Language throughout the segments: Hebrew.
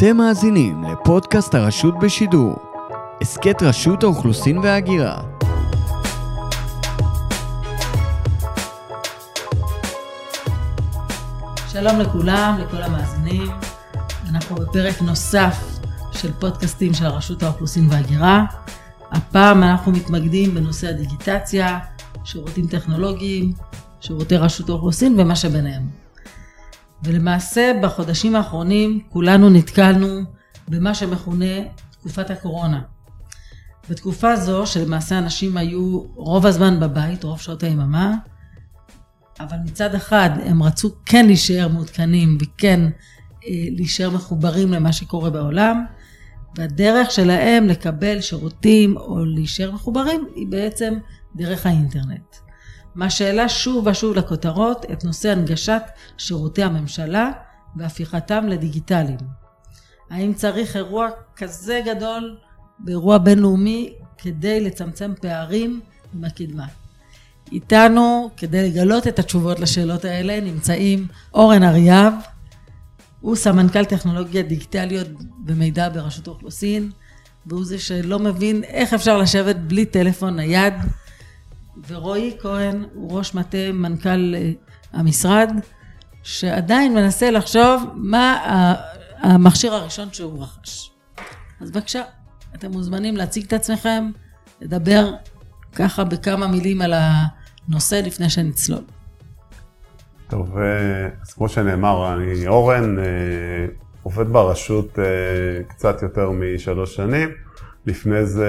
אתם מאזינים לפודקאסט הרשות בשידור. הסכת רשות האוכלוסין וההגירה. שלום לכולם, לכל המאזינים. אנחנו בפרק נוסף של פודקאסטים של הרשות האוכלוסין וההגירה. הפעם אנחנו מתמקדים בנושא הדיגיטציה, שירותים טכנולוגיים, שירותי רשות האוכלוסין ומה שביניהם. ולמעשה בחודשים האחרונים כולנו נתקלנו במה שמכונה תקופת הקורונה. בתקופה זו שלמעשה אנשים היו רוב הזמן בבית, רוב שעות היממה, אבל מצד אחד הם רצו כן להישאר מעודכנים וכן אה, להישאר מחוברים למה שקורה בעולם, והדרך שלהם לקבל שירותים או להישאר מחוברים היא בעצם דרך האינטרנט. מה שהעלה שוב ושוב לכותרות את נושא הנגשת שירותי הממשלה והפיכתם לדיגיטליים. האם צריך אירוע כזה גדול באירוע בינלאומי כדי לצמצם פערים עם הקדמה? איתנו, כדי לגלות את התשובות לשאלות האלה, נמצאים אורן אריאב, הוא סמנכ"ל טכנולוגיה דיגיטליות ומידע ברשות האוכלוסין, והוא זה שלא מבין איך אפשר לשבת בלי טלפון נייד, ורועי כהן הוא ראש מטה מנכ"ל אה, המשרד, שעדיין מנסה לחשוב מה המכשיר הראשון שהוא רכש. אז בבקשה, אתם מוזמנים להציג את עצמכם, לדבר ככה בכמה מילים על הנושא לפני שנצלול. טוב, אה, אז כמו שנאמר, אני אורן, אה, עובד ברשות קצת יותר משלוש שנים. לפני זה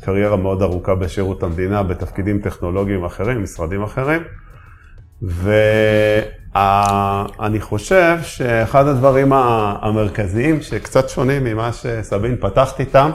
קריירה מאוד ארוכה בשירות המדינה, בתפקידים טכנולוגיים אחרים, משרדים אחרים. ואני חושב שאחד הדברים המרכזיים שקצת שונים ממה שסבין פתחת איתם,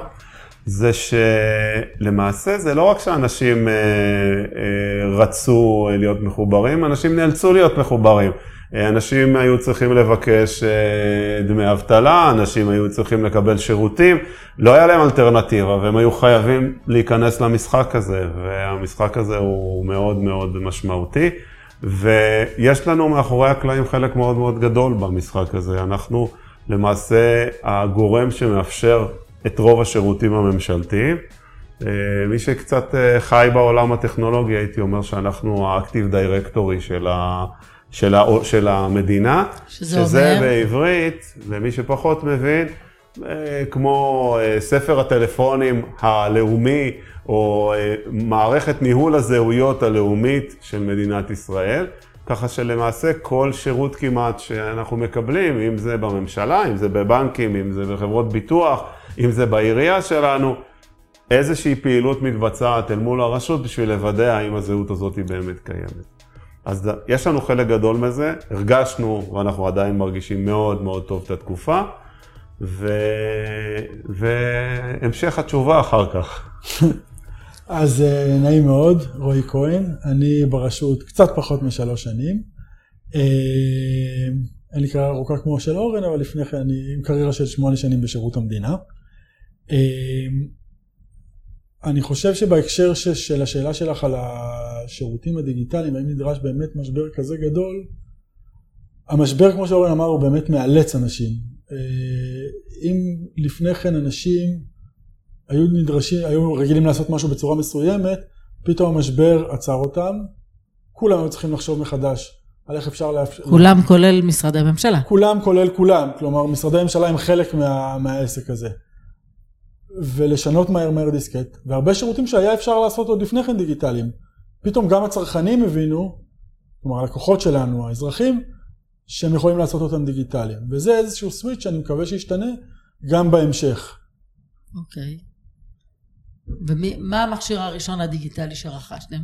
זה שלמעשה זה לא רק שאנשים אה, אה, רצו להיות מחוברים, אנשים נאלצו להיות מחוברים. אנשים היו צריכים לבקש אה, דמי אבטלה, אנשים היו צריכים לקבל שירותים, לא היה להם אלטרנטיבה והם היו חייבים להיכנס למשחק הזה, והמשחק הזה הוא מאוד מאוד משמעותי. ויש לנו מאחורי הקלעים חלק מאוד מאוד גדול במשחק הזה. אנחנו למעשה הגורם שמאפשר את רוב השירותים הממשלתיים. אה, מי שקצת אה, חי בעולם הטכנולוגי, הייתי אומר שאנחנו האקטיב דירקטורי של ה... של, ה, של המדינה, שזה, שזה אומר? בעברית, למי שפחות מבין, אה, כמו ספר הטלפונים הלאומי, או מערכת ניהול הזהויות הלאומית של מדינת ישראל. ככה שלמעשה כל שירות כמעט שאנחנו מקבלים, אם זה בממשלה, אם זה בבנקים, אם זה בחברות ביטוח, אם זה בעירייה שלנו, איזושהי פעילות מתבצעת אל מול הרשות בשביל לוודא האם הזהות הזאת היא באמת קיימת. אז יש לנו חלק גדול מזה, הרגשנו ואנחנו עדיין מרגישים מאוד מאוד טוב את התקופה, ו... והמשך התשובה אחר כך. אז אה, נעים מאוד, רועי כהן, אני ברשות קצת פחות משלוש שנים. אה, לי קריירה ארוכה כמו של אורן, אבל לפני כן אני עם קריירה של שמונה שנים בשירות המדינה. אה, אני חושב שבהקשר של השאלה שלך על השירותים הדיגיטליים, האם נדרש באמת משבר כזה גדול, המשבר כמו שאורן אמר הוא באמת מאלץ אנשים. אה, אם לפני כן אנשים היו נדרשים, היו רגילים לעשות משהו בצורה מסוימת, פתאום המשבר עצר אותם, כולם היו צריכים לחשוב מחדש על איך אפשר לאפשר... כולם כולל משרדי ממשלה. כולם כולל כולם, כלומר משרדי ממשלה הם חלק מה, מהעסק הזה. ולשנות מהר מהר דיסקט, והרבה שירותים שהיה אפשר לעשות עוד לפני כן דיגיטליים. פתאום גם הצרכנים הבינו, כלומר הלקוחות שלנו, האזרחים, שהם יכולים לעשות אותם דיגיטליים. וזה איזשהו סוויץ' שאני מקווה שישתנה גם בהמשך. אוקיי. ומה המכשיר הראשון הדיגיטלי שרכשתם?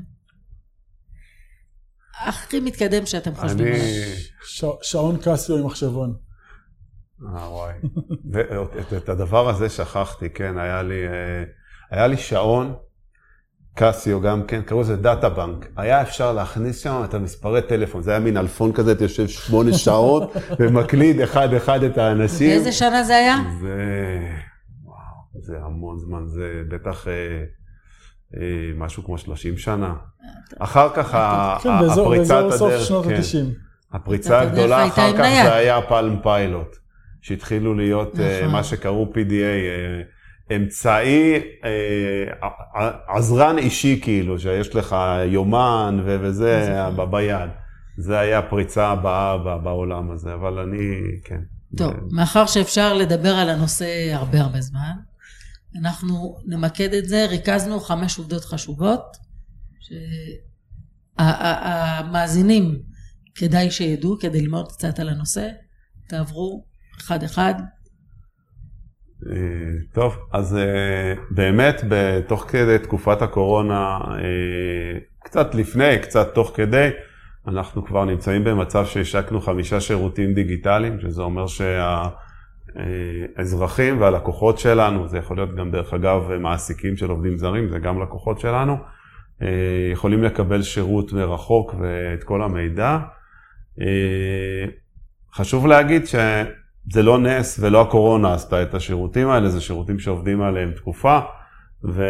הכי מתקדם שאתם חושבים אני... ש... שעון קסיו עם מחשבון. אה, וואי. את הדבר הזה שכחתי, כן, היה לי, אה, היה לי שעון, קסיו גם כן, קראו לזה דאטה בנק. היה אפשר להכניס שם את המספרי טלפון, זה היה מין אלפון כזה, אתה יושב שמונה שעות ומקליד אחד-אחד את האנשים. באיזה שנה זה היה? זה, וואו, זה המון זמן, זה בטח אה, משהו כמו 30 שנה. אחר כך כן, הפריצת הדרך, כן. ה-90. הפריצה הגדולה אחר כך. זה היה פלם פיילוט. שהתחילו להיות אה, נכון. מה שקראו PDA, אה, אמצעי, אה, עזרן אישי כאילו, שיש לך יומן ו- וזה נכון. ביד. זה היה הפריצה הבאה בעולם הזה, אבל אני, כן. טוב, מאחר שאפשר לדבר על הנושא הרבה הרבה זמן, אנחנו נמקד את זה, ריכזנו חמש עובדות חשובות, שהמאזינים כדאי שידעו, כדי ללמוד קצת על הנושא, תעברו אחד אחד. אה, טוב, אז אה, באמת, בתוך כדי תקופת הקורונה, אה, קצת לפני, קצת תוך כדי, אנחנו כבר נמצאים במצב שהשקנו חמישה שירותים דיגיטליים, שזה אומר שהאזרחים והלקוחות שלנו, זה יכול להיות גם דרך אגב מעסיקים של עובדים זרים, זה גם לקוחות שלנו, יכולים לקבל שירות מרחוק ואת כל המידע. חשוב להגיד שזה לא נס ולא הקורונה עשתה את השירותים האלה, זה שירותים שעובדים עליהם תקופה, ו...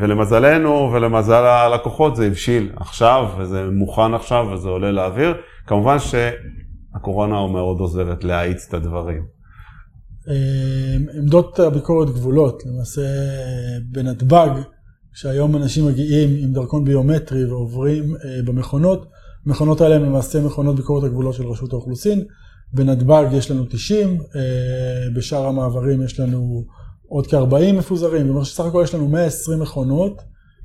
ולמזלנו ולמזל הלקוחות זה הבשיל עכשיו, וזה מוכן עכשיו וזה עולה לאוויר. כמובן שהקורונה מאוד עוזרת להאיץ את הדברים. אה, עמדות הביקורת גבולות, למעשה בנתב"ג, שהיום אנשים מגיעים עם דרכון ביומטרי ועוברים אה, במכונות, המכונות האלה הן למעשה מכונות ביקורת הגבולות של רשות האוכלוסין. בנתב"ג יש לנו 90, אה, בשאר המעברים יש לנו עוד כ-40 מפוזרים, זאת אומרת שסך הכל יש לנו 120 מכונות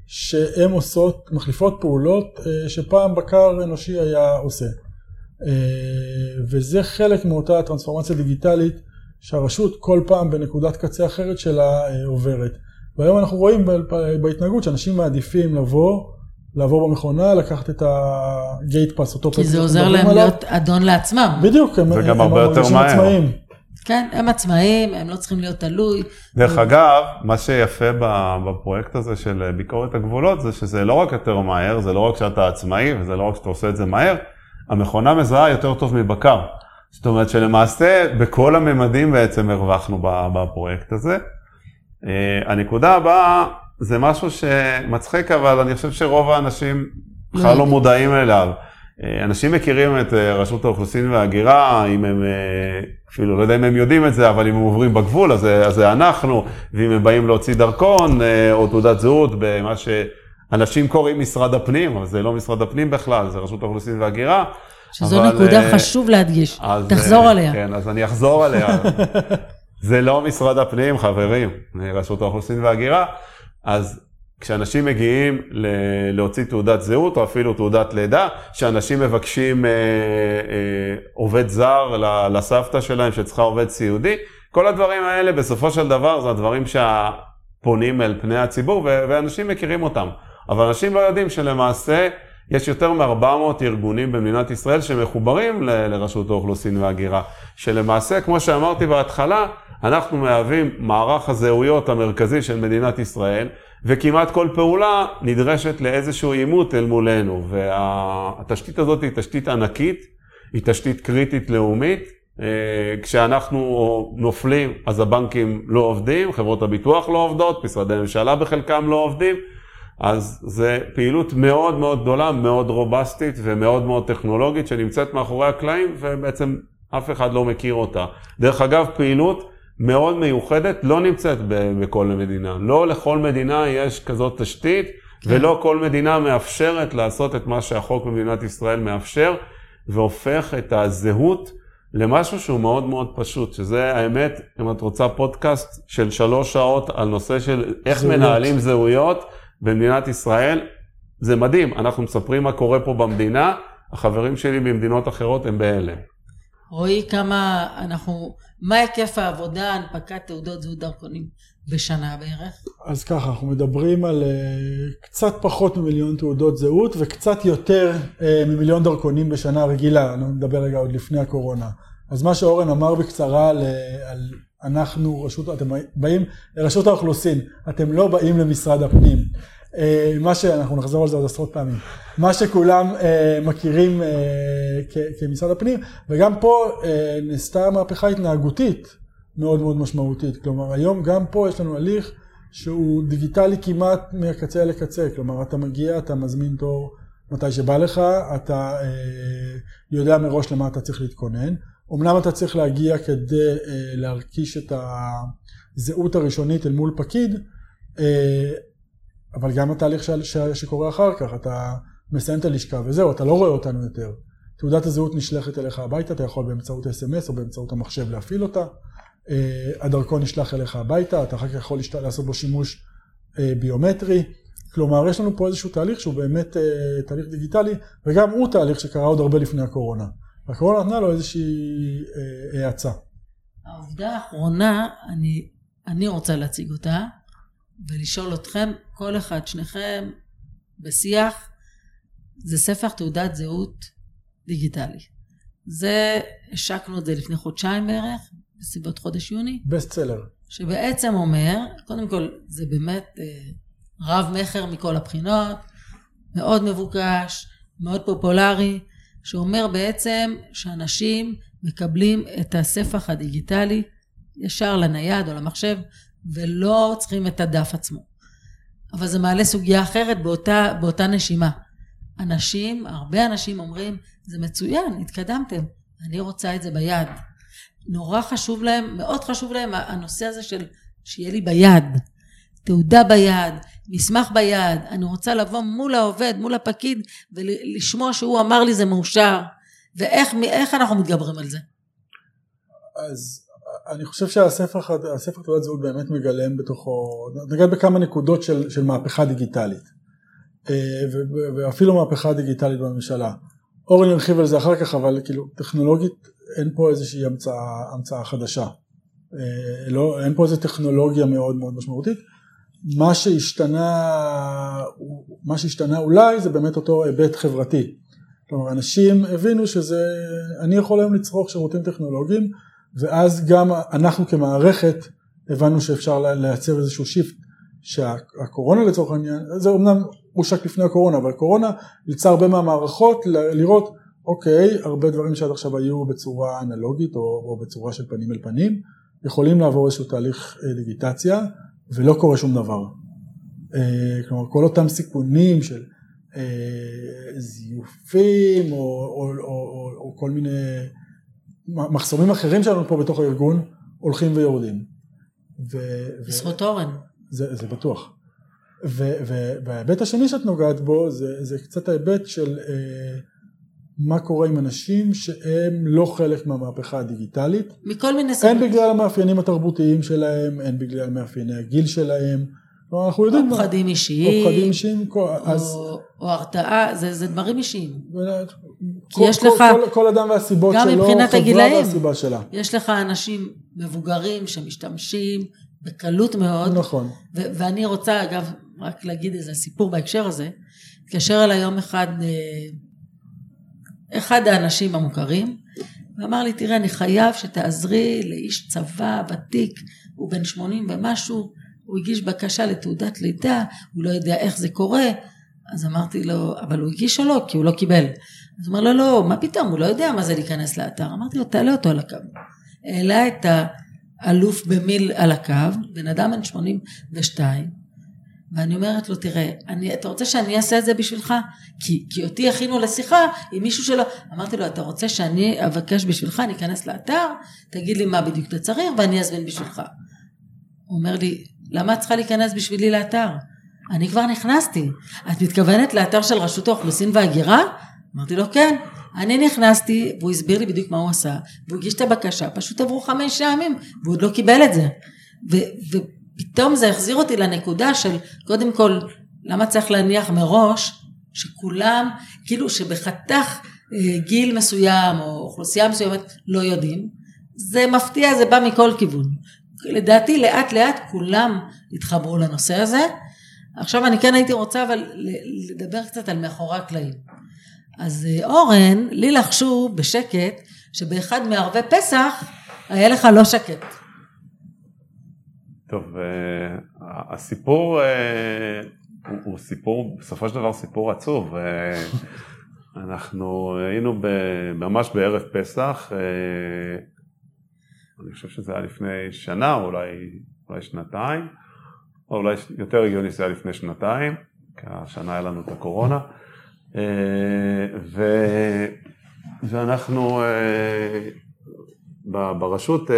שהן עושות, מחליפות פעולות אה, שפעם בקר אנושי היה עושה. אה, וזה חלק מאותה טרנספורמציה דיגיטלית שהרשות כל פעם בנקודת קצה אחרת שלה עוברת. והיום אנחנו רואים בהתנהגות שאנשים מעדיפים לבוא, לעבור במכונה, לקחת את הגייט פאס, אותו כי פס זה עוזר להם. להיות אדון לעצמם. בדיוק, הם, מרגישים מהר. עצמאיים. כן, הם עצמאים, הם לא צריכים להיות תלוי. דרך אגב, מה שיפה ב- בפרויקט הזה של ביקורת הגבולות זה שזה לא רק יותר מהר, זה לא רק שאתה עצמאי וזה לא רק שאתה עושה את זה מהר, המכונה מזהה יותר טוב מבקר. זאת אומרת שלמעשה בכל הממדים בעצם הרווחנו ב- בפרויקט הזה. אה, הנקודה הבאה זה משהו שמצחיק, אבל אני חושב שרוב האנשים בכלל לא. מודעים אליו. אה, אנשים מכירים את אה, רשות האוכלוסין וההגירה, אם הם, אה, אפילו לא יודע אם הם יודעים את זה, אבל אם הם עוברים בגבול, אז זה, אז זה אנחנו, ואם הם באים להוציא דרכון או תעודת זהות במה שאנשים קוראים משרד הפנים, אבל זה לא משרד הפנים בכלל, זה רשות האוכלוסין וההגירה. שזו אבל, נקודה חשוב להדגיש. אז, תחזור עליה. כן, אז אני אחזור עליה. זה לא משרד הפנים, חברים, רשות האוכלוסין וההגירה. אז כשאנשים מגיעים ל- להוציא תעודת זהות, או אפילו תעודת לידה, שאנשים מבקשים אה, אה, עובד זר לסבתא שלהם שצריכה עובד סיעודי, כל הדברים האלה בסופו של דבר זה הדברים שהפונים אל פני הציבור, ו- ואנשים מכירים אותם. אבל אנשים לא יודעים שלמעשה יש יותר מ-400 ארגונים במדינת ישראל שמחוברים ל- לרשות האוכלוסין וההגירה, שלמעשה, כמו שאמרתי בהתחלה, אנחנו מהווים מערך הזהויות המרכזי של מדינת ישראל, וכמעט כל פעולה נדרשת לאיזשהו עימות אל מולנו, והתשתית הזאת היא תשתית ענקית, היא תשתית קריטית לאומית. אה, כשאנחנו נופלים, אז הבנקים לא עובדים, חברות הביטוח לא עובדות, משרדי ממשלה בחלקם לא עובדים, אז זה פעילות מאוד מאוד גדולה, מאוד רובסטית ומאוד מאוד טכנולוגית שנמצאת מאחורי הקלעים ובעצם אף אחד לא מכיר אותה. דרך אגב, פעילות מאוד מיוחדת לא נמצאת בכל מדינה. לא לכל מדינה יש כזאת תשתית ולא כל מדינה מאפשרת לעשות את מה שהחוק במדינת ישראל מאפשר והופך את הזהות למשהו שהוא מאוד מאוד פשוט, שזה האמת, אם את רוצה פודקאסט של שלוש שעות על נושא של איך זהויות. מנהלים זהויות במדינת ישראל, זה מדהים, אנחנו מספרים מה קורה פה במדינה, החברים שלי במדינות אחרות הם בהלם. רועי, כמה אנחנו, מה היקף העבודה, הנפקת תעודות זהות דרכונים בשנה בערך? אז ככה, אנחנו מדברים על uh, קצת פחות ממיליון תעודות זהות וקצת יותר uh, ממיליון דרכונים בשנה רגילה, אני מדבר רגע עוד לפני הקורונה. אז מה שאורן אמר בקצרה על, uh, על אנחנו, רשות, אתם באים לרשות האוכלוסין, אתם לא באים למשרד הפנים. Uh, מה שאנחנו נחזור על זה עוד עשרות פעמים. מה שכולם uh, מכירים uh, כמשרד הפנים, וגם פה uh, נעשתה מהפכה התנהגותית. מאוד מאוד משמעותית. כלומר, היום גם פה יש לנו הליך שהוא דיגיטלי כמעט מקצה לקצה. כלומר, אתה מגיע, אתה מזמין תור מתי שבא לך, אתה אה, יודע מראש למה אתה צריך להתכונן. אמנם אתה צריך להגיע כדי להרכיש את הזהות הראשונית אל מול פקיד, אבל גם התהליך שקורה אחר כך, אתה מסיים את הלשכה וזהו, אתה לא רואה אותנו יותר. תעודת הזהות נשלחת אליך הביתה, אתה יכול באמצעות אס.אם.אס או באמצעות המחשב להפעיל אותה. אה, הדרכון נשלח אליך הביתה, אתה אחר כך יכול לעשות בו שימוש אה, ביומטרי. כלומר, יש לנו פה איזשהו תהליך שהוא באמת אה, תהליך דיגיטלי, וגם הוא תהליך שקרה עוד הרבה לפני הקורונה. הקורונה נתנה לו איזושהי האצה. העובדה האחרונה, אני, אני רוצה להציג אותה, ולשאול אתכם, כל אחד, שניכם, בשיח, זה ספר תעודת זהות דיגיטלי. זה, השקנו את זה לפני חודשיים בערך, בסביבות חודש יוני. בסט סלר. שבעצם אומר, קודם כל, זה באמת אה, רב מכר מכל הבחינות, מאוד מבוקש, מאוד פופולרי, שאומר בעצם שאנשים מקבלים את הספח הדיגיטלי ישר לנייד או למחשב, ולא צריכים את הדף עצמו. אבל זה מעלה סוגיה אחרת באותה, באותה נשימה. אנשים, הרבה אנשים אומרים, זה מצוין, התקדמתם, אני רוצה את זה ביד. נורא חשוב להם, מאוד חשוב להם הנושא הזה של שיהיה לי ביד. תעודה ביד, מסמך ביד, אני רוצה לבוא מול העובד, מול הפקיד, ולשמוע שהוא אמר לי זה מאושר, ואיך אנחנו מתגברים על זה? אז אני חושב שהספר הספר תעודת זהות באמת מגלם בתוכו, נגע בכמה נקודות של, של מהפכה דיגיטלית, אה, ואפילו מהפכה דיגיטלית בממשלה. אורן ירחיב על זה אחר כך, אבל כאילו טכנולוגית אין פה איזושהי המצאה, המצאה חדשה. אה, לא, אין פה איזו טכנולוגיה מאוד מאוד משמעותית. מה שהשתנה, מה שהשתנה אולי זה באמת אותו היבט חברתי. כלומר אנשים הבינו שזה, אני יכול היום לצרוך שירותים טכנולוגיים ואז גם אנחנו כמערכת הבנו שאפשר לייצר איזשהו שיפט שהקורונה לצורך העניין, זה אמנם הושק לפני הקורונה, אבל הקורונה יצא הרבה מהמערכות לראות אוקיי, הרבה דברים שעד עכשיו היו בצורה אנלוגית או, או בצורה של פנים אל פנים, יכולים לעבור איזשהו תהליך אה, דיגיטציה ולא קורה שום דבר. אה, כלומר כל אותם סיכונים של אה, זיופים או, או, או, או, או כל מיני מחסומים אחרים שלנו פה בתוך הארגון הולכים ויורדים. בזכות אורן. זה, זה בטוח. וההיבט השני שאת נוגעת בו זה, זה קצת ההיבט של אה, מה קורה עם אנשים שהם לא חלק מהמהפכה הדיגיטלית. מכל מיני סיבות. הן בגלל המאפיינים התרבותיים שלהם, הן בגלל מאפייני הגיל שלהם. אנחנו יודעים. או פחדים אישיים. או פחדים אישיים. אז... או הרתעה, זה, זה דברים אישיים. כי כל, יש כל, לך... כל, כל אדם והסיבות שלו, גם מבחינת הגילאים. יש לך אנשים מבוגרים שמשתמשים בקלות מאוד. נכון. ו- ואני רוצה, אגב, רק להגיד איזה סיפור בהקשר הזה. התקשר אליי יום אחד אה, אחד האנשים המוכרים, ואמר לי, תראה, אני חייב שתעזרי לאיש צבא ותיק, הוא בן 80 ומשהו, הוא הגיש בקשה לתעודת לידה, הוא לא יודע איך זה קורה, אז אמרתי לו, אבל הוא הגיש או לא? כי הוא לא קיבל. אז הוא אמר לו, לא, מה פתאום, הוא לא יודע מה זה להיכנס לאתר. אמרתי לו, תעלה אותו על הקו. העלה את האלוף במיל על הקו, בן אדם בן 82, ואני אומרת לו, תראה, אני, אתה רוצה שאני אעשה את זה בשבילך? כי, כי אותי הכינו לשיחה עם מישהו שלא... אמרתי לו, אתה רוצה שאני אבקש בשבילך, אני אכנס לאתר, תגיד לי מה בדיוק אתה צריך ואני אזמין בשבילך. הוא אומר לי, למה את צריכה להיכנס בשבילי לאתר? אני כבר נכנסתי. את מתכוונת לאתר של רשות האוכלוסין וההגירה? אמרתי לו, כן. אני נכנסתי, והוא הסביר לי בדיוק מה הוא עשה, והוא הגיש את הבקשה, פשוט עברו חמש ימים, והוא עוד לא קיבל את זה. ו- פתאום זה החזיר אותי לנקודה של קודם כל למה צריך להניח מראש שכולם כאילו שבחתך אה, גיל מסוים או אוכלוסייה מסוימת לא יודעים זה מפתיע זה בא מכל כיוון לדעתי לאט לאט כולם התחברו לנושא הזה עכשיו אני כן הייתי רוצה אבל לדבר קצת על מאחורי הקלעים. אז אה, אורן לי לחשו בשקט שבאחד מערבי פסח היה לך לא שקט. טוב, אה, הסיפור אה, הוא סיפור, בסופו של דבר סיפור עצוב. אנחנו היינו ממש בערב פסח, אני חושב שזה היה לפני שנה, אולי, אולי שנתיים, או אולי יותר הגיוני שזה היה לפני שנתיים, כי השנה היה לנו את הקורונה. ו, ואנחנו ב- ברשות אה,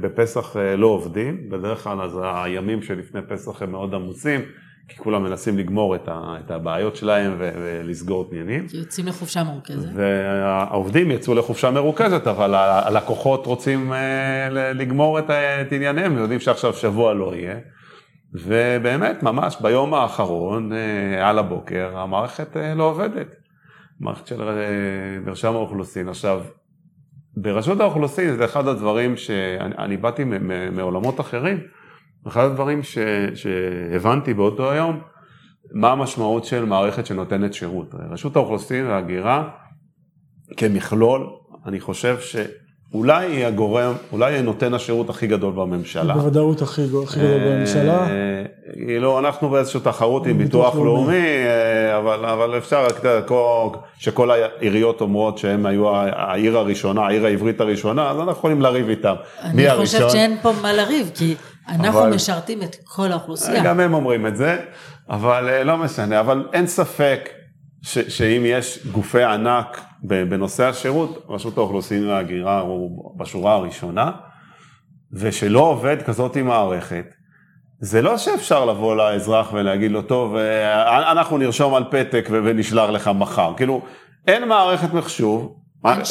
בפסח אה, לא עובדים, בדרך כלל אז הימים שלפני פסח הם מאוד עמוסים, כי כולם מנסים לגמור את, ה- את הבעיות שלהם ו- ולסגור עניינים. כי יוצאים לחופשה מרוכזת. והעובדים יצאו לחופשה מרוכזת, אבל הלקוחות רוצים אה, לגמור את, את ענייניהם, ויודעים שעכשיו שבוע לא יהיה. ובאמת, ממש ביום האחרון, אה, על הבוקר, המערכת אה, לא עובדת. מערכת של אה, מרשם האוכלוסין. עכשיו, ברשות האוכלוסין זה אחד הדברים שאני אני באתי מעולמות אחרים, אחד הדברים ש, שהבנתי באותו היום, מה המשמעות של מערכת שנותנת שירות. רשות האוכלוסין וההגירה כמכלול, אני חושב שאולי היא הגורם, אולי היא נותן השירות הכי גדול בממשלה. בוודאות הכי גדול הכי גדול בממשלה. אה, כאילו, אנחנו באיזושהי תחרות עם ביטוח לאומי. אה, אבל, אבל אפשר, שכל העיריות אומרות שהם היו העיר הראשונה, העיר העברית הראשונה, אז אנחנו יכולים לריב איתם. אני חושבת? שאין פה מה לריב, כי אנחנו אבל- משרתים את כל האוכלוסייה. גם הם אומרים את זה, אבל אה, לא משנה, אבל אין ספק ש, שאם יש גופי ענק בנושא השירות, רשות האוכלוסין וההגירה הוא בשורה הראשונה, ושלא עובד כזאת עם מערכת, זה לא שאפשר לבוא לאזרח ולהגיד לו, טוב, אה, אנחנו נרשום על פתק ונשלח לך מחר. כאילו, אין מערכת מחשוב.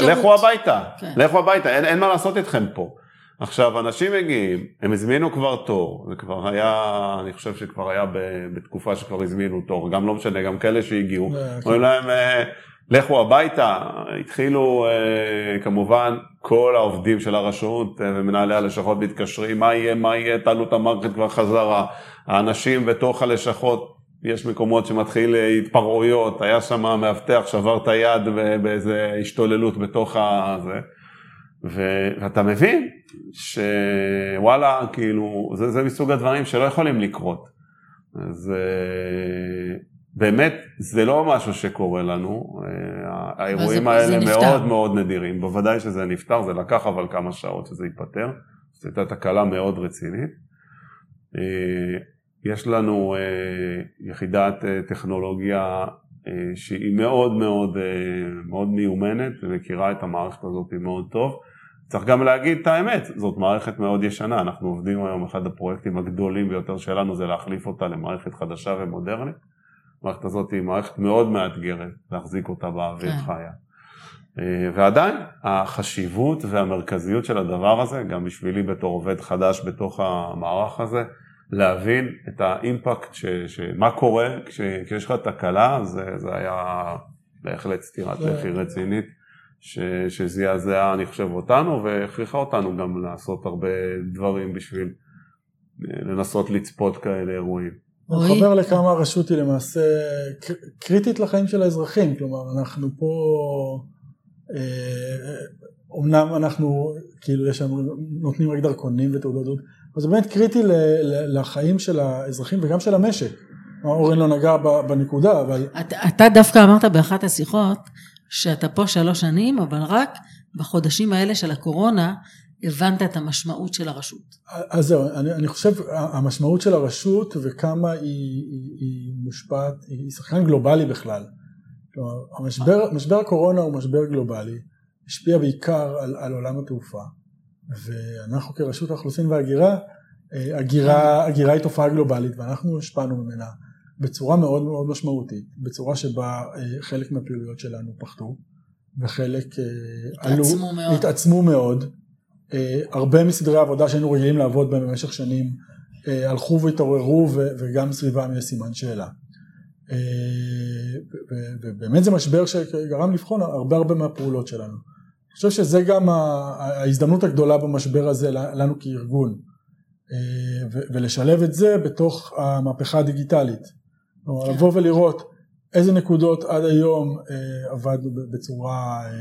לכו הביתה, כן. לכו הביתה, אין, אין מה לעשות איתכם פה. עכשיו, אנשים מגיעים, הם הזמינו כבר תור, זה כבר היה, אני חושב שכבר היה בתקופה שכבר הזמינו תור, גם לא משנה, גם כאלה שהגיעו, אה, כן. אומרים להם, אה, לכו הביתה, התחילו אה, כמובן כל העובדים של הרשות ומנהלי הלשכות מתקשרים, מה יהיה, מה יהיה, תעלו את המערכת כבר חזרה, האנשים בתוך הלשכות, יש מקומות שמתחיל התפרעויות, היה שם מאבטח, שבר את היד באיזה השתוללות בתוך ה... זה. ואתה מבין שוואלה, כאילו, זה, זה מסוג הדברים שלא יכולים לקרות. אז אה, באמת, זה לא משהו שקורה לנו, אה, האירועים זה האלה נפתר. מאוד מאוד נדירים, בוודאי שזה נפתר, זה לקח אבל כמה שעות שזה ייפתר, זו הייתה תקלה מאוד רצינית. אה, יש לנו יחידת טכנולוגיה שהיא מאוד מאוד, מאוד מיומנת ומכירה את המערכת הזאת מאוד טוב. צריך גם להגיד את האמת, זאת מערכת מאוד ישנה, אנחנו עובדים היום, אחד הפרויקטים הגדולים ביותר שלנו זה להחליף אותה למערכת חדשה ומודרנית. המערכת הזאת היא מערכת מאוד מאתגרת להחזיק אותה באוויר כן. חיה. אה, ועדיין, החשיבות והמרכזיות של הדבר הזה, גם בשבילי בתור עובד חדש בתוך המערך הזה, להבין את האימפקט, ש, שמה קורה כש, כשיש לך תקלה, זה, זה היה בהחלט סטירת לחי רצינית, ש, שזעזעה, אני חושב, אותנו, והכריחה אותנו גם לעשות הרבה דברים בשביל אה, לנסות לצפות כאלה אירועים. רועי? מתחבר לכמה הרשות היא למעשה קר- קריטית לחיים של האזרחים, כלומר אנחנו פה, אה, אומנם אנחנו כאילו יש לנו, נותנים רק דרכונים ותעודות זהות, אבל זה באמת קריטי ל- ל- לחיים של האזרחים וגם של המשק. אורן לא נגע ב- בנקודה, אבל אתה, אתה דווקא אמרת באחת השיחות שאתה פה שלוש שנים, אבל רק בחודשים האלה של הקורונה הבנת את המשמעות של הרשות. אז זהו, אני, אני חושב המשמעות של הרשות וכמה היא, היא, היא מושפעת, היא שחקן גלובלי בכלל. כלומר, המשבר, משבר הקורונה הוא משבר גלובלי, השפיע בעיקר על, על עולם התעופה, ואנחנו כרשות האוכלוסין וההגירה, אה, הגירה, הגירה היא תופעה גלובלית ואנחנו השפענו ממנה בצורה מאוד מאוד משמעותית, בצורה שבה אה, חלק מהפעילויות שלנו פחתו וחלק אה, עלו, מאוד. התעצמו מאוד. אה, הרבה מסדרי העבודה שהיינו רגילים לעבוד בהם במשך שנים הלכו והתעוררו וגם סביבם יש סימן שאלה. ובאמת זה משבר שגרם לבחון הרבה הרבה מהפעולות שלנו. אני חושב שזה גם ההזדמנות הגדולה במשבר הזה לנו כארגון ולשלב את זה בתוך המהפכה הדיגיטלית. כלומר, כן. לבוא ולראות איזה נקודות עד היום אה, עבדנו ב- בצורה, אה,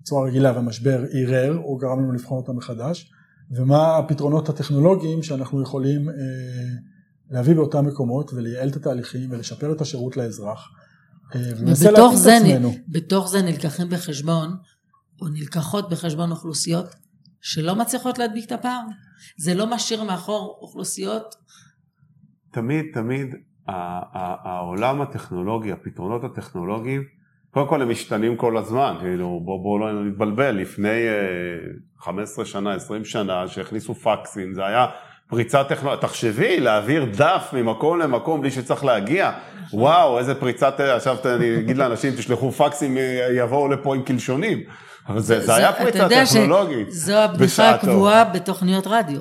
בצורה רגילה והמשבר ערער או גרם לנו לבחון אותם מחדש ומה הפתרונות הטכנולוגיים שאנחנו יכולים אה, להביא באותם מקומות ולייעל את התהליכים ולשפר את השירות לאזרח. אה, וננסה ובתוך להתאים זה, את עצמנו. בתוך זה נלקחים בחשבון, או נלקחות בחשבון אוכלוסיות שלא מצליחות להדביק את הפער. זה לא משאיר מאחור אוכלוסיות, תמיד, תמיד העולם הטכנולוגי, הפתרונות הטכנולוגיים, קודם כל הם משתנים כל הזמן, כאילו בואו בוא לא נתבלבל, לפני uh, 15 שנה, 20 שנה, שהכניסו פקסים, זה היה פריצת טכנולוגיה, תחשבי, להעביר דף ממקום למקום בלי שצריך להגיע, וואו, איזה פריצת, עכשיו אני אגיד לאנשים, תשלחו פקסים, יבואו לפה עם קלשונים. אבל זה, זה, זה היה פריצה טכנולוגית. זו הבדיחה הקבועה בתוכניות רדיו,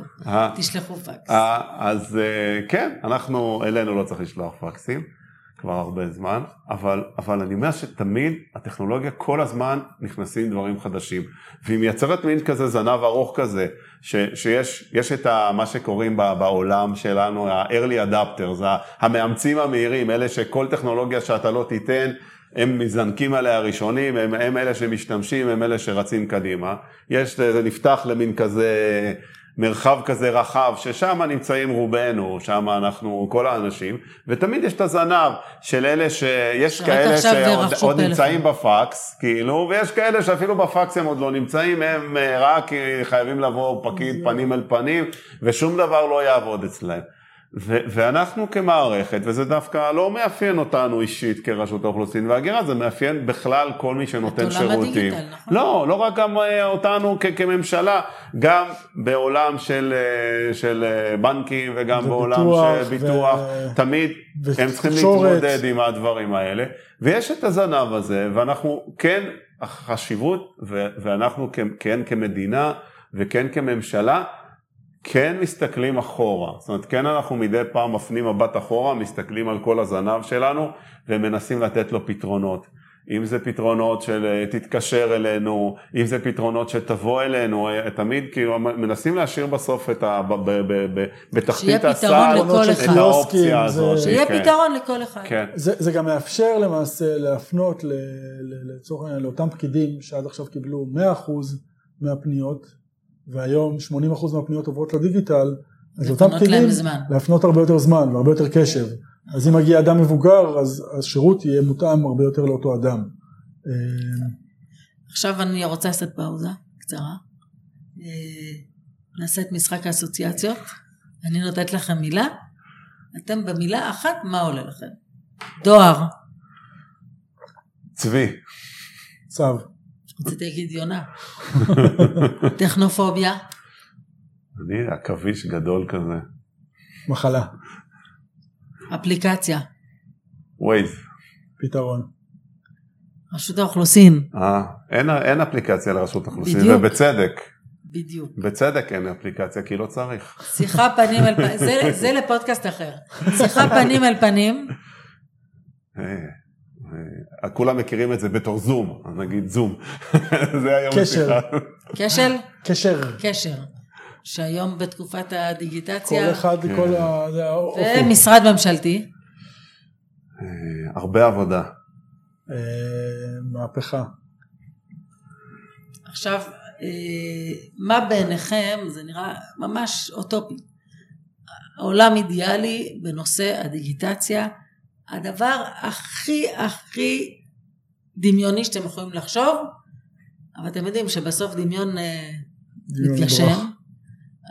תשלחו פקס. אז כן, אנחנו, אלינו לא צריך לשלוח פקסים. כבר הרבה זמן, אבל, אבל אני אומר שתמיד הטכנולוגיה כל הזמן נכנסים דברים חדשים, והיא מייצרת מין כזה זנב ארוך כזה, ש, שיש את ה, מה שקוראים בעולם שלנו ה-early adapters, המאמצים המהירים, אלה שכל טכנולוגיה שאתה לא תיתן, הם מזנקים עליה ראשונים, הם, הם אלה שמשתמשים, הם אלה שרצים קדימה. יש, זה נפתח למין כזה מרחב כזה רחב, ששם נמצאים רובנו, שם אנחנו, כל האנשים, ותמיד יש את הזנב של אלה שיש כאלה שעוד נמצאים בפקס, כאילו, ויש כאלה שאפילו בפקס הם עוד לא נמצאים, הם אה, רק חייבים לבוא פקיד פנים אל פנים, ושום דבר לא יעבוד אצלהם. ו- ואנחנו כמערכת, וזה דווקא לא מאפיין אותנו אישית כרשות האוכלוסין וההגירה, זה מאפיין בכלל כל מי שנותן שירותים. את עולם הדיגיטל, נכון? לא, לא רק גם אה, אותנו כ- כממשלה, גם בעולם של, אה, של אה, בנקים וגם בעולם של ביטוח, ו... תמיד ו... הם צריכים להתמודד עם הדברים האלה, ויש את הזנב הזה, ואנחנו כן, החשיבות, ו- ואנחנו כן כמדינה וכן כממשלה, כן מסתכלים אחורה, זאת אומרת כן אנחנו מדי פעם מפנים מבט אחורה, מסתכלים על כל הזנב שלנו ומנסים לתת לו פתרונות. אם זה פתרונות של אה, תתקשר אלינו, אם זה פתרונות שתבוא אלינו, אה, תמיד כאילו מנסים להשאיר בסוף את ה... בתחתית הסל, את האופציה הזאת. שיהיה כן. פתרון לכל אחד. כן. זה, זה גם מאפשר למעשה להפנות לצורך העניין לאותם פקידים שעד עכשיו קיבלו 100% מהפניות והיום 80% מהפניות עוברות לדיגיטל, אז אותם פקידים, להפנות הרבה יותר זמן והרבה יותר קשב. אז אם מגיע אדם מבוגר, אז השירות יהיה מותאם הרבה יותר לאותו אדם. עכשיו אני רוצה לעשות פאוזה קצרה. נעשה את משחק האסוציאציות. אני נותנת לכם מילה, אתם במילה אחת, מה עולה לכם? דואר. צבי. צו. רציתי להגיד יונה. טכנופוביה. אני עכביש גדול כזה. מחלה. אפליקציה. ווייז. פתרון. רשות האוכלוסין. אה, אין, אין אפליקציה לרשות האוכלוסין, בדיוק. ובצדק. בדיוק. בצדק אין אפליקציה, כי לא צריך. שיחה פנים אל פנים, זה, זה לפודקאסט אחר. שיחה פנים אל פנים. כולם מכירים את זה בתור זום, אז נגיד זום. זה היום קשר. כשל? קשר. קשר. שהיום בתקופת הדיגיטציה. כל אחד, כן. כל ה... ומשרד ממשלתי. אה, הרבה עבודה. אה, מהפכה. עכשיו, אה, מה בעיניכם, זה נראה ממש אוטופי. העולם אידיאלי בנושא הדיגיטציה, הדבר הכי הכי דמיוני שאתם יכולים לחשוב, אבל אתם יודעים שבסוף דמיון, אה, מתגשם,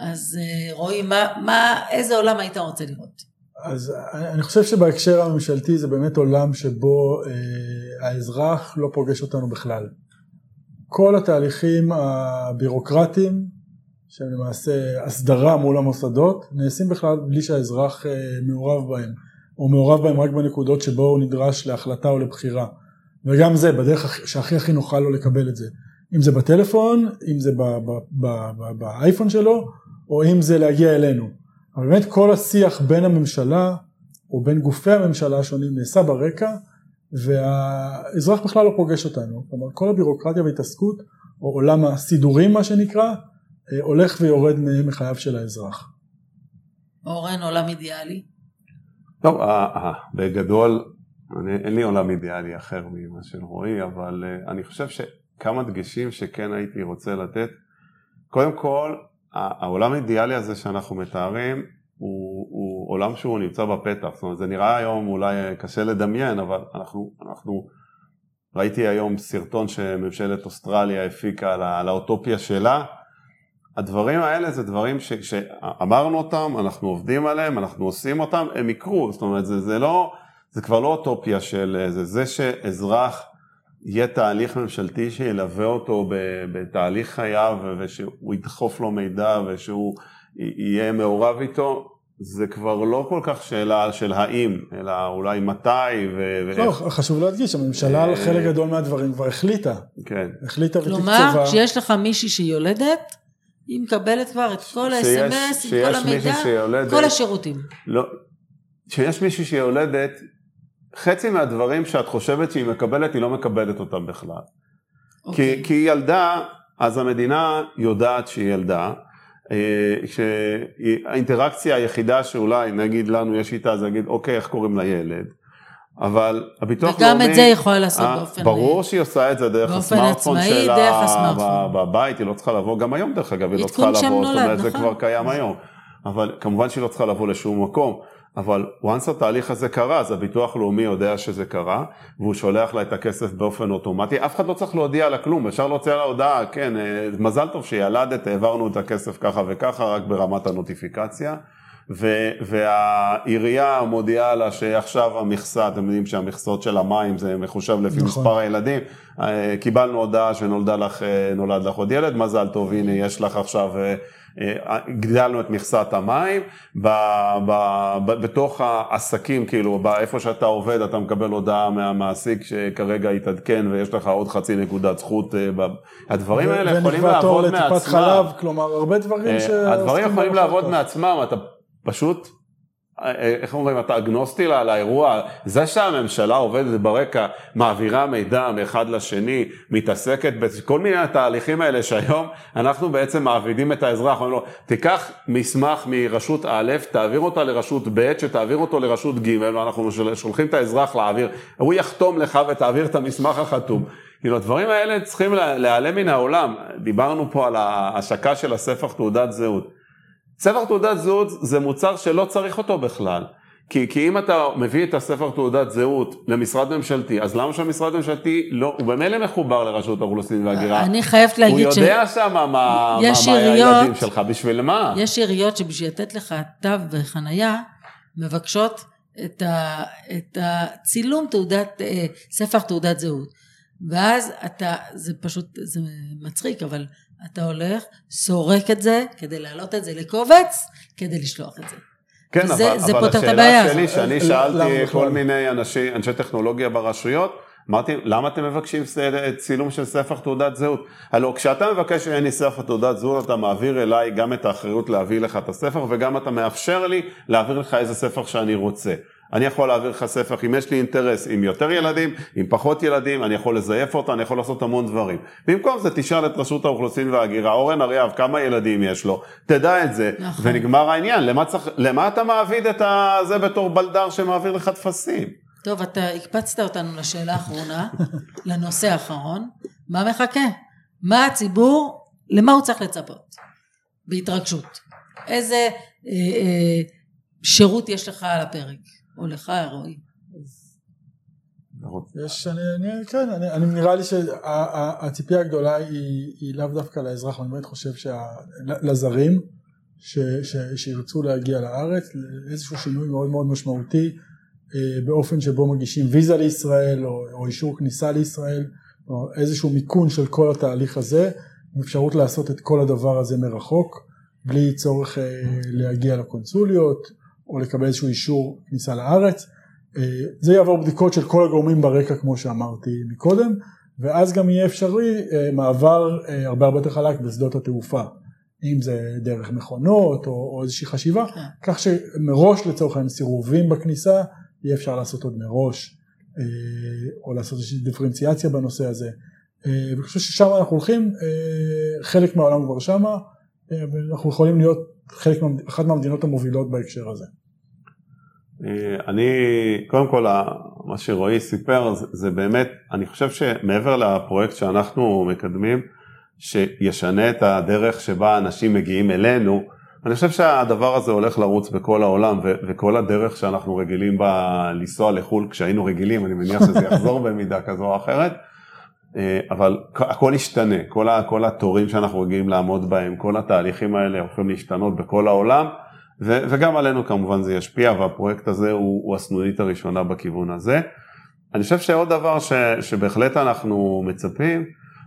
אז אה, רועי, מה, מה, איזה עולם היית רוצה לראות? אז אני חושב שבהקשר הממשלתי זה באמת עולם שבו אה, האזרח לא פוגש אותנו בכלל. כל התהליכים הבירוקרטיים שהם למעשה הסדרה מול המוסדות נעשים בכלל בלי שהאזרח אה, מעורב בהם. הוא מעורב בהם רק בנקודות שבו הוא נדרש להחלטה או לבחירה. וגם זה בדרך שהכי הכי נוכל לו לקבל את זה. אם זה בטלפון, אם זה באייפון שלו, או אם זה להגיע אלינו. אבל באמת כל השיח בין הממשלה, או בין גופי הממשלה השונים נעשה ברקע, והאזרח בכלל לא פוגש אותנו. כלומר כל הבירוקרטיה וההתעסקות, או עולם הסידורים מה שנקרא, אה, הולך ויורד מחייו של האזרח. אורן, עולם אידיאלי? טוב, אה, אה, בגדול, אני, אין לי עולם אידיאלי אחר ממה של רועי, אבל uh, אני חושב שכמה דגשים שכן הייתי רוצה לתת. קודם כל, העולם האידיאלי הזה שאנחנו מתארים הוא, הוא עולם שהוא נמצא בפתח, זאת אומרת זה נראה היום אולי קשה לדמיין, אבל אנחנו, אנחנו ראיתי היום סרטון שממשלת אוסטרליה הפיקה על האוטופיה שלה, הדברים האלה זה דברים שאמרנו אותם, אנחנו עובדים עליהם, אנחנו עושים אותם, הם יקרו, זאת אומרת זה, זה לא, זה כבר לא אוטופיה של זה, זה שאזרח יהיה תהליך ממשלתי שילווה אותו בתהליך חייו ושהוא ידחוף לו מידע ושהוא יהיה מעורב איתו, זה כבר לא כל כך שאלה של האם, אלא אולי מתי ו... לא, חשוב להדגיש, הממשלה על חלק גדול מהדברים כבר החליטה. כן. החליטה ותקצבה. כלומר, כשיש לך מישהי שיולדת, היא מקבלת כבר את כל ה-SMS, עם כל המידע, שיולדת, כל השירותים. לא, כשיש מישהי שיולדת, חצי מהדברים שאת חושבת שהיא מקבלת, היא לא מקבלת אותם בכלל. Okay. כי, אוקיי. כי היא ילדה, אז המדינה יודעת שהיא ילדה. שהאינטראקציה היחידה שאולי נגיד לנו יש איתה זה להגיד אוקיי איך קוראים לילד אבל הביטוח וגם לאומי, וגם את זה היא יכולה לעשות ה- באופן... ברור שהיא עושה את זה דרך הסמארטפון עצמאי, שלה דרך הסמארטפון. בבית, היא לא צריכה לבוא, גם היום דרך אגב היא לא צריכה לבוא, זאת אומרת נולד, זה נכון. כבר קיים היום, אבל כמובן שהיא לא צריכה לבוא לשום מקום, אבל once התהליך הזה קרה, אז הביטוח לאומי יודע שזה קרה, והוא שולח לה את הכסף באופן אוטומטי, אף אחד לא צריך להודיע לה כלום, אפשר להוציא לה הודעה, כן, אה, מזל טוב שילדת, העברנו את הכסף ככה וככה, רק ברמת הנוטיפיקציה. ו- והעירייה מודיעה לה שעכשיו המכסה, אתם יודעים שהמכסות של המים זה מחושב לפי נכון. מספר הילדים, אה, קיבלנו הודעה שנולד לך, אה, לך עוד ילד, מזל טוב, הנה יש לך עכשיו, אה, גדלנו את מכסת המים, ב- ב- ב- בתוך העסקים, כאילו, איפה שאתה עובד אתה מקבל הודעה מהמעסיק שכרגע התעדכן ויש לך עוד חצי נקודת זכות, הדברים האלה יכולים לעבוד מעצמם. ונקבע תור לטיפת חלב, כלומר הרבה דברים ש... הדברים יכולים לעבוד מעצמם, אתה פשוט, איך אומרים, אתה אגנוסטי לה, לאירוע, זה שהממשלה עובדת ברקע, מעבירה מידע מאחד לשני, מתעסקת בכל מיני התהליכים האלה שהיום אנחנו בעצם מעבידים את האזרח, אומרים לו, תיקח מסמך מרשות א', תעביר אותה לרשות ב', שתעביר אותו לרשות ג', ואנחנו שולחים את האזרח להעביר, הוא יחתום לך ותעביר את המסמך החתום. כאילו הדברים האלה צריכים להיעלם מן העולם, דיברנו פה על ההשקה של הספח תעודת זהות. ספר תעודת זהות זה מוצר שלא צריך אותו בכלל. כי, כי אם אתה מביא את הספר תעודת זהות למשרד ממשלתי, אז למה שהמשרד הממשלתי לא, הוא במילא מחובר לרשות האוכלוסין וההגירה. אני חייבת להגיד ש... הוא יודע שם מה, מה, מה הילדים שלך, בשביל מה? יש עיריות שבשביל לתת לך תו וחנייה, מבקשות את, ה, את הצילום תעודת, אה, ספר תעודת זהות. ואז אתה, זה פשוט, זה מצחיק, אבל אתה הולך, סורק את זה כדי להעלות את זה לקובץ, כדי לשלוח את זה. כן, וזה, אבל, זה אבל השאלה שלי, שאני שאלתי כל מיני אנשי, אנשי טכנולוגיה ברשויות, אמרתי, למה אתם מבקשים צילום של ספר תעודת זהות? הלוא כשאתה מבקש ממני ספר תעודת זהות, אתה מעביר אליי גם את האחריות להביא לך את הספר, וגם אתה מאפשר לי להעביר לך איזה ספר שאני רוצה. אני יכול להעביר לך ספר, אם יש לי אינטרס עם יותר ילדים, עם פחות ילדים, אני יכול לזייף אותה, אני יכול לעשות המון דברים. במקום זה תשאל את רשות האוכלוסין וההגירה, אורן אריאב, כמה ילדים יש לו, תדע את זה, נכון. ונגמר העניין, למה, צריך, למה אתה מעביד את זה בתור בלדר שמעביר לך טפסים? טוב, אתה הקפצת אותנו לשאלה האחרונה, לנושא האחרון, מה מחכה? מה הציבור, למה הוא צריך לצפות? בהתרגשות. איזה אה, אה, שירות יש לך על הפרק? או לך, רועי. יש, אני, אני, כן, אני, אני נראה לי שהציפייה הגדולה היא, היא לאו דווקא לאזרח, אני באמת חושב שלזרים שירצו להגיע לארץ, איזשהו שינוי מאוד מאוד משמעותי אה, באופן שבו מגישים ויזה לישראל או, או אישור כניסה לישראל, או איזשהו מיכון של כל התהליך הזה, עם אפשרות לעשות את כל הדבר הזה מרחוק, בלי צורך אה, להגיע לקונסוליות. או לקבל איזשהו אישור כניסה לארץ. אה, זה יעבור בדיקות של כל הגורמים ברקע כמו שאמרתי מקודם, ואז גם יהיה אפשרי אה, מעבר אה, הרבה הרבה יותר חלק בשדות התעופה, אם זה דרך מכונות או, או איזושהי חשיבה, כן. כך שמראש לצורך העניין סירובים בכניסה יהיה אפשר לעשות עוד מראש, או לעשות איזושהי דיפרנציאציה בנושא הזה. ואני חושב ששם אנחנו הולכים, חלק מהעולם כבר שמה, ואנחנו יכולים להיות חלק, אחת מהמדינות המובילות בהקשר הזה. אה, אני, קודם כל, מה שרועי סיפר, זה, זה באמת, אני חושב שמעבר לפרויקט שאנחנו מקדמים, שישנה את הדרך שבה אנשים מגיעים אלינו, אני חושב שהדבר הזה הולך לרוץ בכל העולם, ו- וכל הדרך שאנחנו רגילים בה לנסוע לחו"ל, כשהיינו רגילים, אני מניח שזה יחזור במידה כזו או אחרת, אבל הכל ישתנה, כל, ה- כל התורים שאנחנו רגילים לעמוד בהם, כל התהליכים האלה הולכים להשתנות בכל העולם. ו- וגם עלינו כמובן זה ישפיע והפרויקט הזה הוא, הוא הסנונית הראשונה בכיוון הזה. אני חושב שעוד דבר ש, שבהחלט אנחנו מצפים,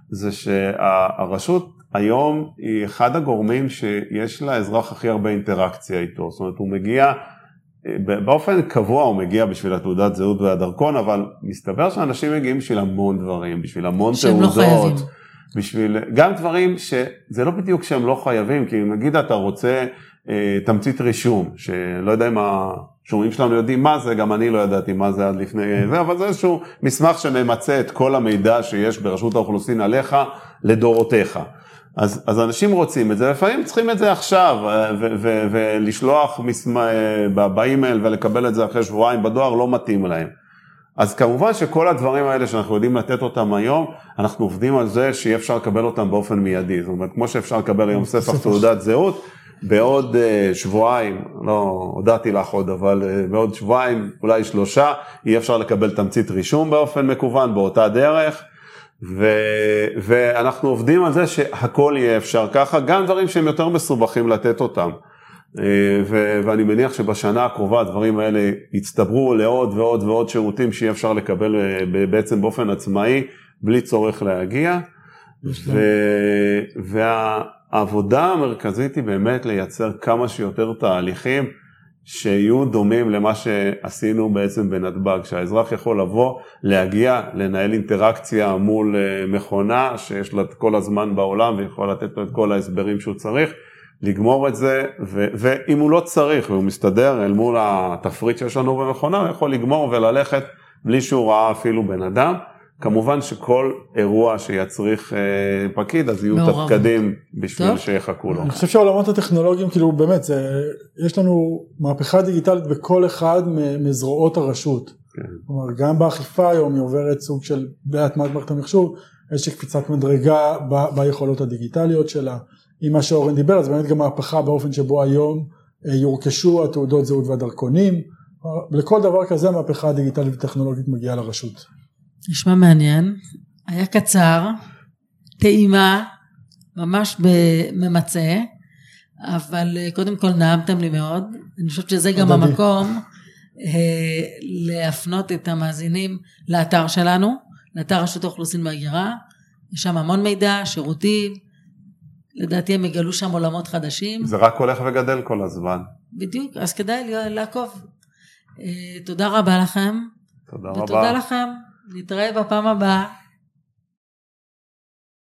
זה שהרשות היום היא אחד הגורמים שיש לאזרח הכי הרבה אינטראקציה איתו. זאת אומרת, הוא מגיע, באופן קבוע הוא מגיע בשביל התעודת זהות והדרכון, אבל מסתבר שאנשים מגיעים בשביל המון דברים, בשביל המון שהם תעודות. לא חייבים. בשביל, גם דברים שזה לא בדיוק שהם לא חייבים, כי נגיד אתה רוצה אה, תמצית רישום, שלא יודע אם השומעים שלנו יודעים מה זה, גם אני לא ידעתי מה זה עד לפני זה, אבל זה איזשהו מסמך שממצה את כל המידע שיש ברשות האוכלוסין עליך לדורותיך. אז, אז אנשים רוצים את זה, לפעמים צריכים את זה עכשיו, אה, ו- ו- ולשלוח מסמ... אה, באימייל ולקבל את זה אחרי שבועיים בדואר לא מתאים להם. אז כמובן שכל הדברים האלה שאנחנו יודעים לתת אותם היום, אנחנו עובדים על זה שיהיה אפשר לקבל אותם באופן מיידי. זאת אומרת, כמו שאפשר לקבל היום ספח תעודת זהות, בעוד uh, שבועיים, לא הודעתי לך עוד, אבל uh, בעוד שבועיים, אולי שלושה, יהיה אפשר לקבל תמצית רישום באופן מקוון, באותה דרך. ו, ואנחנו עובדים על זה שהכל יהיה אפשר ככה, גם דברים שהם יותר מסובכים לתת אותם. אה, ו- ואני מניח שבשנה הקרובה הדברים האלה יצטברו לעוד ועוד ועוד שירותים שיהיה אפשר לקבל אה, בעצם באופן עצמאי, בלי צורך להגיע. ו- והעבודה המרכזית היא באמת לייצר כמה שיותר תהליכים שיהיו דומים למה שעשינו בעצם בנתב"ג, שהאזרח יכול לבוא, להגיע, לנהל אינטראקציה מול אה, מכונה שיש לה את כל הזמן בעולם ויכול לתת לו את כל ההסברים שהוא צריך. לגמור את זה, ו- ואם הוא לא צריך והוא מסתדר אל מול התפריט שיש לנו במכונה, הוא יכול לגמור וללכת בלי שהוא ראה אפילו בן אדם. כמובן שכל אירוע שיצריך אה, פקיד, אז יהיו את מעורבות. הפקדים בשביל טוב. שיחכו לו. אני חושב שהעולמות הטכנולוגיים, כאילו באמת, זה, יש לנו מהפכה דיגיטלית בכל אחד מזרועות הרשות. כן. כלומר, גם באכיפה היום היא עוברת סוג של בהטמעת מערכת המחשוב, איזושהי קפיצת מדרגה ב- ביכולות הדיגיטליות שלה. עם מה שאורן דיבר, אז באמת גם מהפכה באופן שבו היום אה, יורכשו התעודות זהות והדרכונים. לכל דבר כזה המהפכה הדיגיטלית וטכנולוגית מגיעה לרשות. נשמע מעניין, היה קצר, טעימה, ממש ממצה, אבל אה, קודם כל נעמתם לי מאוד, אני חושבת שזה גם. המקום אה, להפנות את המאזינים לאתר שלנו, לאתר רשות האוכלוסין וההגירה, יש שם המון מידע, שירותים, לדעתי הם יגלו שם עולמות חדשים, זה רק הולך וגדל כל הזמן. בדיוק, אז כדאי לעקוב. אה, תודה רבה לכם, תודה ותודה רבה. לכם, נתראה בפעם הבאה.